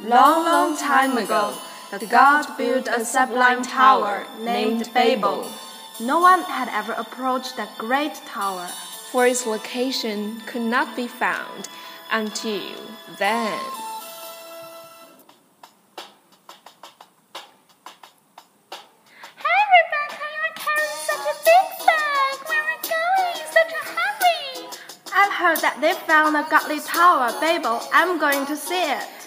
Long, long time ago, the god built a sublime tower named Babel. No one had ever approached that great tower, for its location could not be found until then. Hey Rebecca, you're carrying such a big bag. Where are you going? Such a hurry. I've heard that they found a godly tower, Babel. I'm going to see it.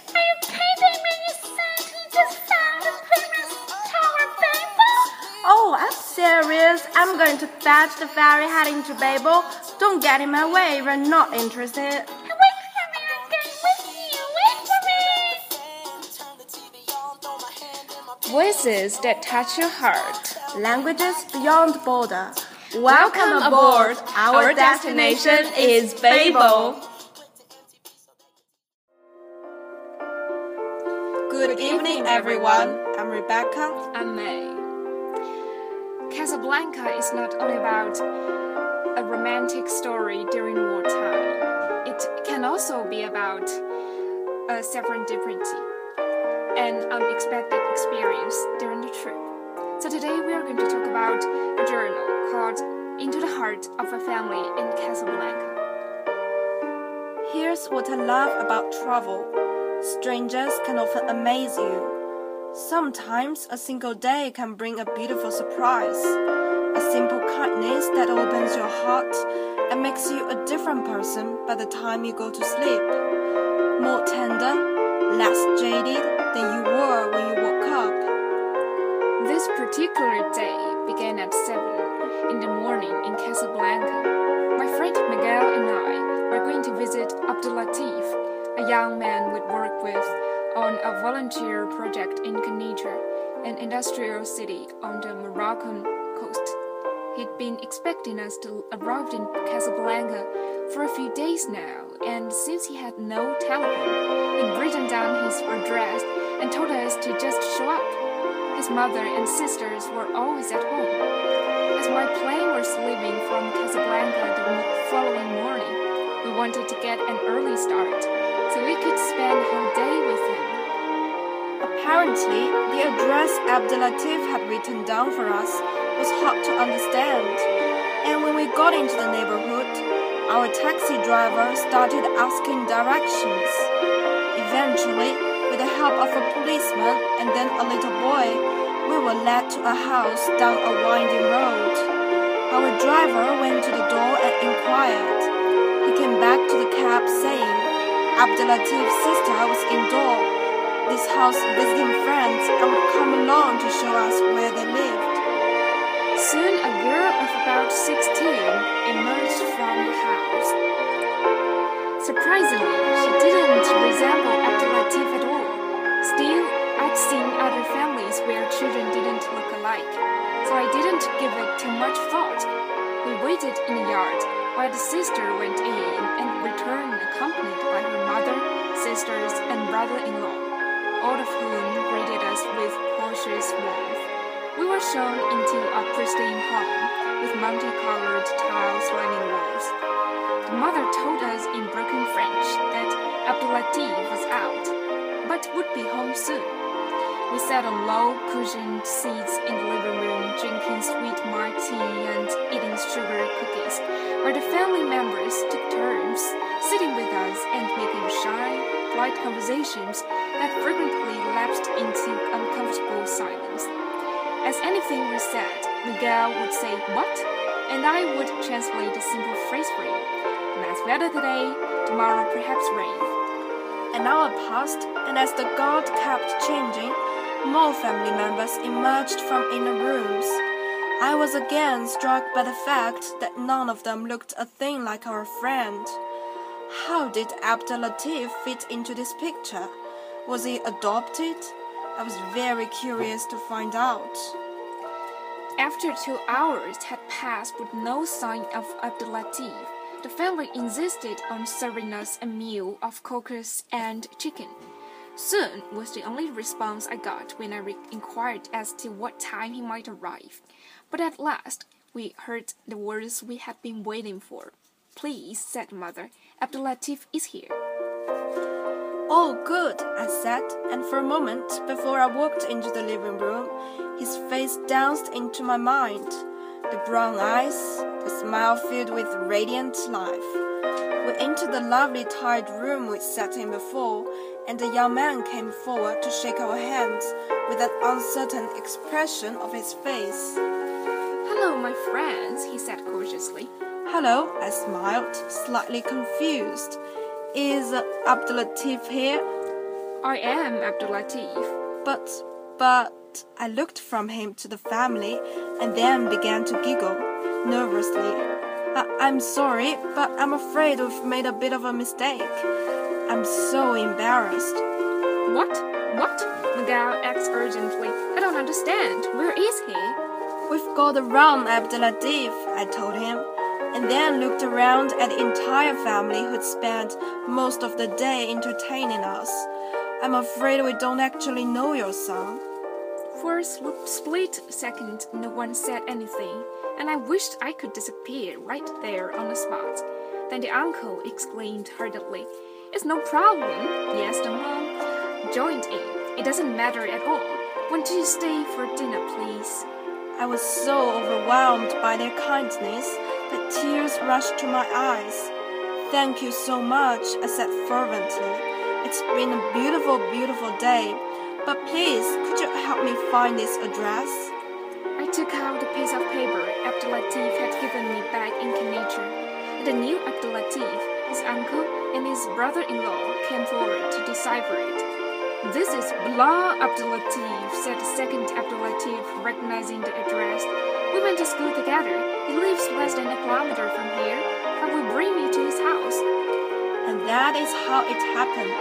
Serious. I'm going to fetch the ferry heading to Babel. Don't get in my way. We're not interested. Wait for me. I'm going with for me. Voices that touch your heart. Languages beyond border. Welcome aboard. Our destination is Babel. Good evening, everyone. I'm Rebecca. Casablanca is not only about a romantic story during wartime, it can also be about a serendipity, an unexpected experience during the trip. So today we are going to talk about a journal called Into the Heart of a Family in Casablanca. Here's what I love about travel strangers can often amaze you. Sometimes a single day can bring a beautiful surprise, a simple kindness that opens your heart and makes you a different person by the time you go to sleep. More tender, less jaded on the Moroccan coast. He'd been expecting us to arrive in Casablanca for a few days now, and since he had no telephone, he'd written down his address and told us to just show up. His mother and sisters were always at home. As my plane was leaving from Casablanca the following morning, we wanted to get an early start so we could spend the whole day. Apparently, the address Abdelatif had written down for us was hard to understand, and when we got into the neighborhood, our taxi driver started asking directions. Eventually, with the help of a policeman and then a little boy, we were led to a house down a winding road. Our driver went to the door and inquired. He came back to the cab saying Abdelatif's sister was indoor, this house visiting friends, and would come along to show us where they lived. Soon, a girl of about 16 emerged from the house. Surprisingly, she didn't resemble Abdelatif at all. Still, I'd seen other families where children didn't look alike, so I didn't give it too much thought. We waited in the yard while the sister went in and returned accompanied by her mother, sisters, and brother in law, all of whom greeted us with cautious warmth. We were shown into a pristine home with multicolored tiles lining walls. The mother told us in broken French that Abdelatif was out, but would be home soon. We sat on low cushioned seats in the living room, drinking sweet martini and eating sugar cookies, where the family members took turns polite conversations that frequently lapsed into uncomfortable silence. As anything was said, Miguel would say, What? And I would translate a simple phrase for you. Nice weather today, tomorrow perhaps rain. An hour passed, and as the guard kept changing, more family members emerged from inner rooms. I was again struck by the fact that none of them looked a thing like our friend. How did Abdelatif fit into this picture? Was he adopted? I was very curious to find out. After two hours had passed with no sign of Abdelatif, the family insisted on serving us a meal of cockles and chicken. Soon was the only response I got when I re- inquired as to what time he might arrive. But at last, we heard the words we had been waiting for. Please, said mother, Abdelatif is here. Oh, good, I said, and for a moment before I walked into the living room, his face danced into my mind. The brown eyes, the smile filled with radiant life. We entered the lovely tiled room we sat in before, and the young man came forward to shake our hands with an uncertain expression of his face. Hello, my friends, he said cautiously. Hello, I smiled, slightly confused. Is Abdelatif here? I am Abdelatif. But, but, I looked from him to the family and then began to giggle nervously. I- I'm sorry, but I'm afraid we've made a bit of a mistake. I'm so embarrassed. What? What? Miguel asked urgently. I don't understand. Where is he? We've got around Abdelatif, I told him and then looked around at the entire family who'd spent most of the day entertaining us. I'm afraid we don't actually know your son. For a split second, no one said anything, and I wished I could disappear right there on the spot. Then the uncle exclaimed heartily, It's no problem. Yes, the mom joined in. It doesn't matter at all. When do you stay for dinner, please? I was so overwhelmed by their kindness tears rushed to my eyes. Thank you so much, I said fervently. It's been a beautiful, beautiful day. But please, could you help me find this address? I took out the piece of paper Abdelatif had given me back in Nature. The new Abdelatif, his uncle, and his brother-in-law came forward to decipher it. This is Blah Abdelatif, said the second Abdelatif, recognizing the address. We went to school together. He lives less than a kilometer from here. I will bring you to his house. And that is how it happened.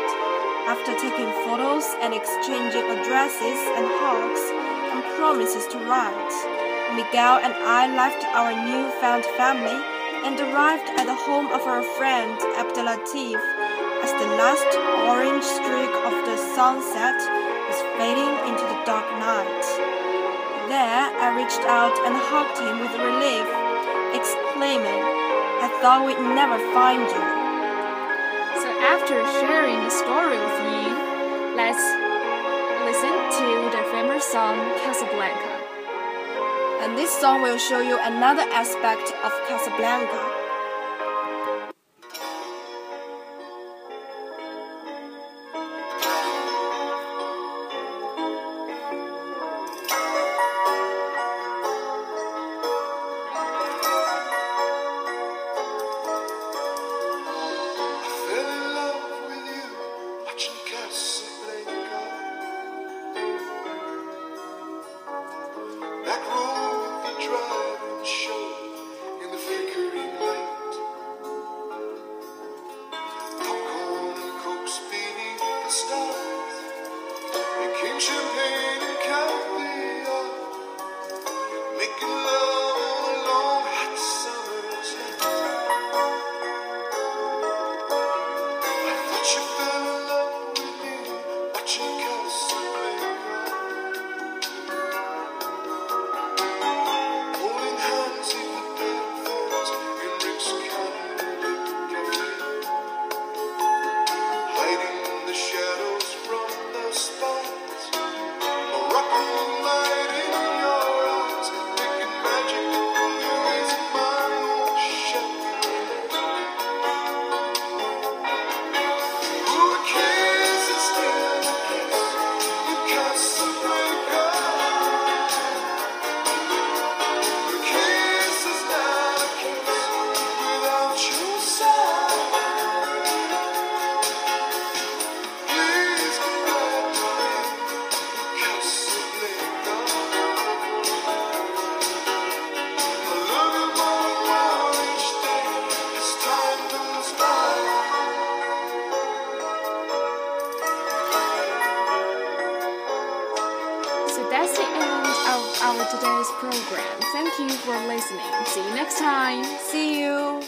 After taking photos and exchanging addresses and hugs and promises to write, Miguel and I left our newfound family and arrived at the home of our friend Abdelatif as the last orange streak sunset was fading into the dark night. There, I reached out and hugged him with relief, exclaiming, I thought we'd never find you. So, after sharing the story with you, let's listen to the famous song Casablanca. And this song will show you another aspect of Casablanca. That's program. Thank you for listening. See you next time. See you.